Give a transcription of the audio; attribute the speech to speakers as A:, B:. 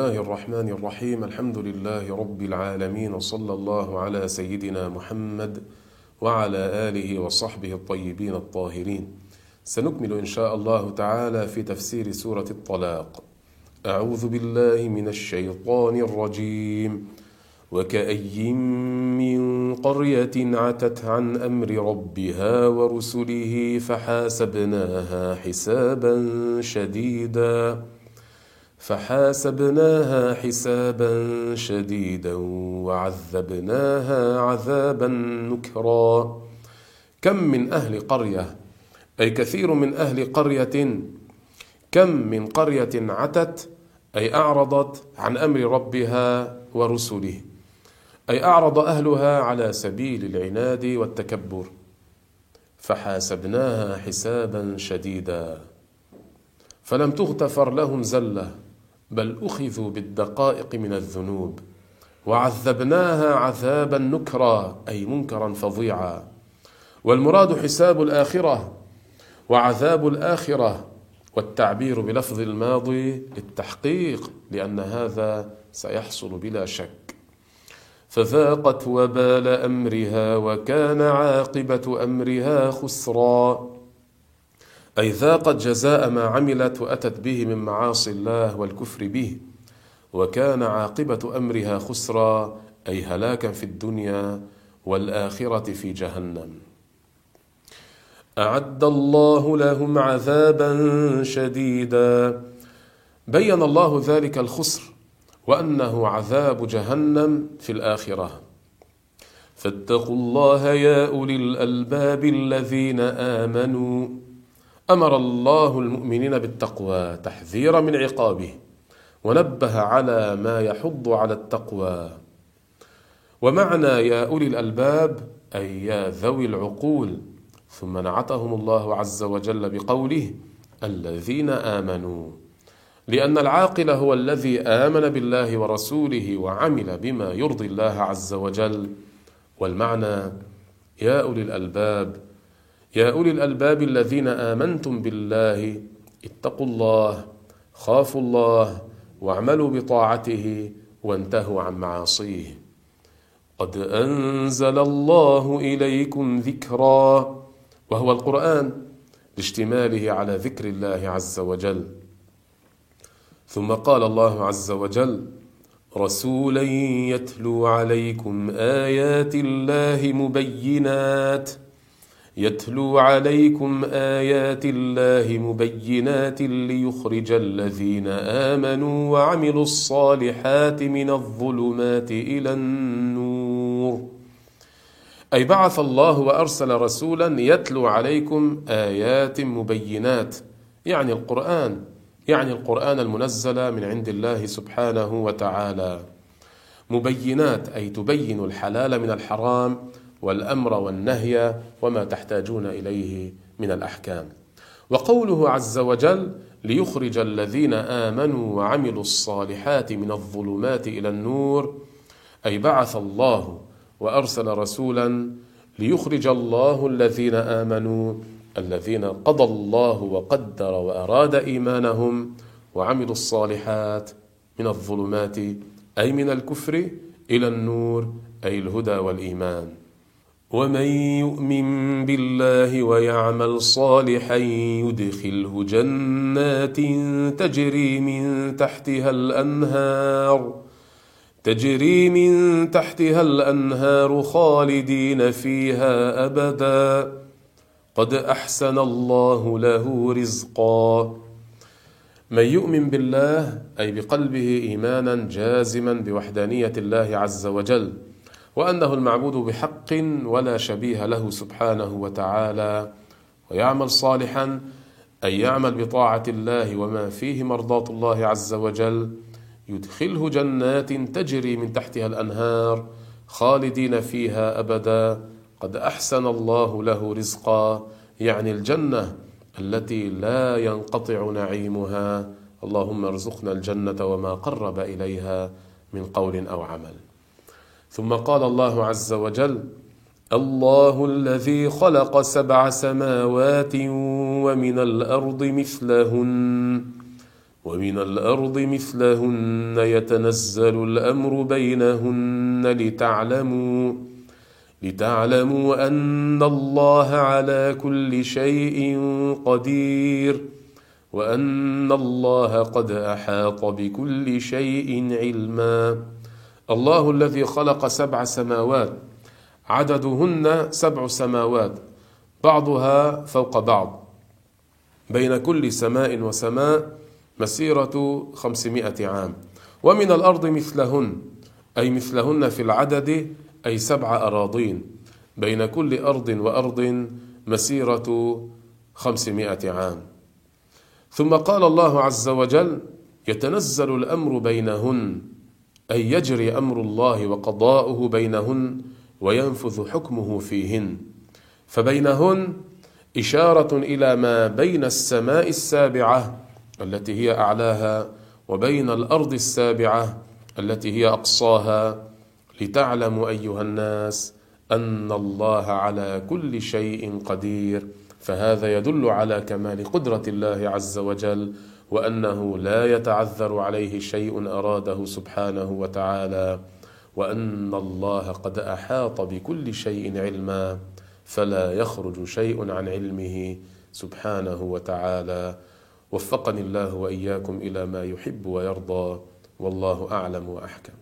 A: الرحمن الرحيم الحمد لله رب العالمين وصلى الله على سيدنا محمد وعلى آله وصحبه الطيبين الطاهرين سنكمل إن شاء الله تعالى في تفسير سورة الطلاق أعوذ بالله من الشيطان الرجيم وكأي من قرية عتت عن أمر ربها ورسله فحاسبناها حسابا شديدا فحاسبناها حسابا شديدا وعذبناها عذابا نكرا. كم من أهل قرية أي كثير من أهل قرية كم من قرية عتت أي أعرضت عن أمر ربها ورسله أي أعرض أهلها على سبيل العناد والتكبر. فحاسبناها حسابا شديدا. فلم تغتفر لهم زلة. بل أخذوا بالدقائق من الذنوب وعذبناها عذابا نكرا أي منكرا فظيعا. والمراد حساب الآخرة وعذاب الآخرة والتعبير بلفظ الماضي للتحقيق لأن هذا سيحصل بلا شك. فذاقت وبال أمرها وكان عاقبة أمرها خسرا. أي ذاقت جزاء ما عملت وأتت به من معاصي الله والكفر به. وكان عاقبة أمرها خسرا أي هلاكا في الدنيا والآخرة في جهنم. أعد الله لهم عذابا شديدا. بين الله ذلك الخسر وأنه عذاب جهنم في الآخرة. فاتقوا الله يا أولي الألباب الذين آمنوا. أمر الله المؤمنين بالتقوى تحذيرا من عقابه ونبه على ما يحض على التقوى. ومعنى يا أولي الألباب أي يا ذوي العقول ثم نعتهم الله عز وجل بقوله الذين آمنوا. لأن العاقل هو الذي آمن بالله ورسوله وعمل بما يرضي الله عز وجل. والمعنى يا أولي الألباب يا أولي الألباب الذين آمنتم بالله اتقوا الله خافوا الله واعملوا بطاعته وانتهوا عن معاصيه. قد أنزل الله إليكم ذكرا وهو القرآن لاشتماله على ذكر الله عز وجل. ثم قال الله عز وجل رسولا يتلو عليكم آيات الله مبينات. يتلو عليكم آيات الله مبينات ليخرج الذين آمنوا وعملوا الصالحات من الظلمات إلى النور. أي بعث الله وأرسل رسولا يتلو عليكم آيات مبينات يعني القرآن يعني القرآن المنزل من عند الله سبحانه وتعالى. مبينات أي تبين الحلال من الحرام والأمر والنهي وما تحتاجون إليه من الأحكام. وقوله عز وجل ليخرج الذين آمنوا وعملوا الصالحات من الظلمات إلى النور أي بعث الله وأرسل رسولا ليخرج الله الذين آمنوا الذين قضى الله وقدر وأراد إيمانهم وعملوا الصالحات من الظلمات أي من الكفر إلى النور أي الهدى والإيمان. ومن يؤمن بالله ويعمل صالحا يدخله جنات تجري من تحتها الأنهار تجري من تحتها الأنهار خالدين فيها أبدا. قد أحسن الله له رزقا. من يؤمن بالله أي بقلبه إيمانا جازما بوحدانية الله عز وجل وأنه المعبود بحق ولا شبيه له سبحانه وتعالى ويعمل صالحا أي يعمل بطاعة الله وما فيه مرضاة الله عز وجل يدخله جنات تجري من تحتها الأنهار خالدين فيها أبدا. قد أحسن الله له رزقا يعني الجنة التي لا ينقطع نعيمها. اللهم ارزقنا الجنة وما قرب إليها من قول أو عمل. ثم قال الله عز وجل الله الذي خلق سبع سماوات ومن الأرض مثلهن ومن الأرض مثلهن يتنزل الأمر بينهن لتعلموا لتعلموا أن الله على كل شيء قدير وأن الله قد أحاط بكل شيء علما. الله الذي خلق سبع سماوات عددهن سبع سماوات بعضها فوق بعض. بين كل سماء وسماء مسيرة خمسمائة عام. ومن الأرض مثلهن أي مثلهن في العدد أي سبع أراضين. بين كل أرض وأرض مسيرة خمسمائة عام. ثم قال الله عز وجل يتنزل الأمر بينهن. أي يجري أمر الله وقضاؤه بينهن وينفذ حكمه فيهن. فبينهن إشارة إلى ما بين السماء السابعة التي هي أعلاها وبين الأرض السابعة التي هي أقصاها لتعلموا أيها الناس أن الله على كل شيء قدير. فهذا يدل على كمال قدرة الله عز وجل وأنه لا يتعذر عليه شيء أراده سبحانه وتعالى وأن الله قد أحاط بكل شيء علما فلا يخرج شيء عن علمه سبحانه وتعالى. وفقني الله وإياكم إلى ما يحب ويرضى والله أعلم وأحكم.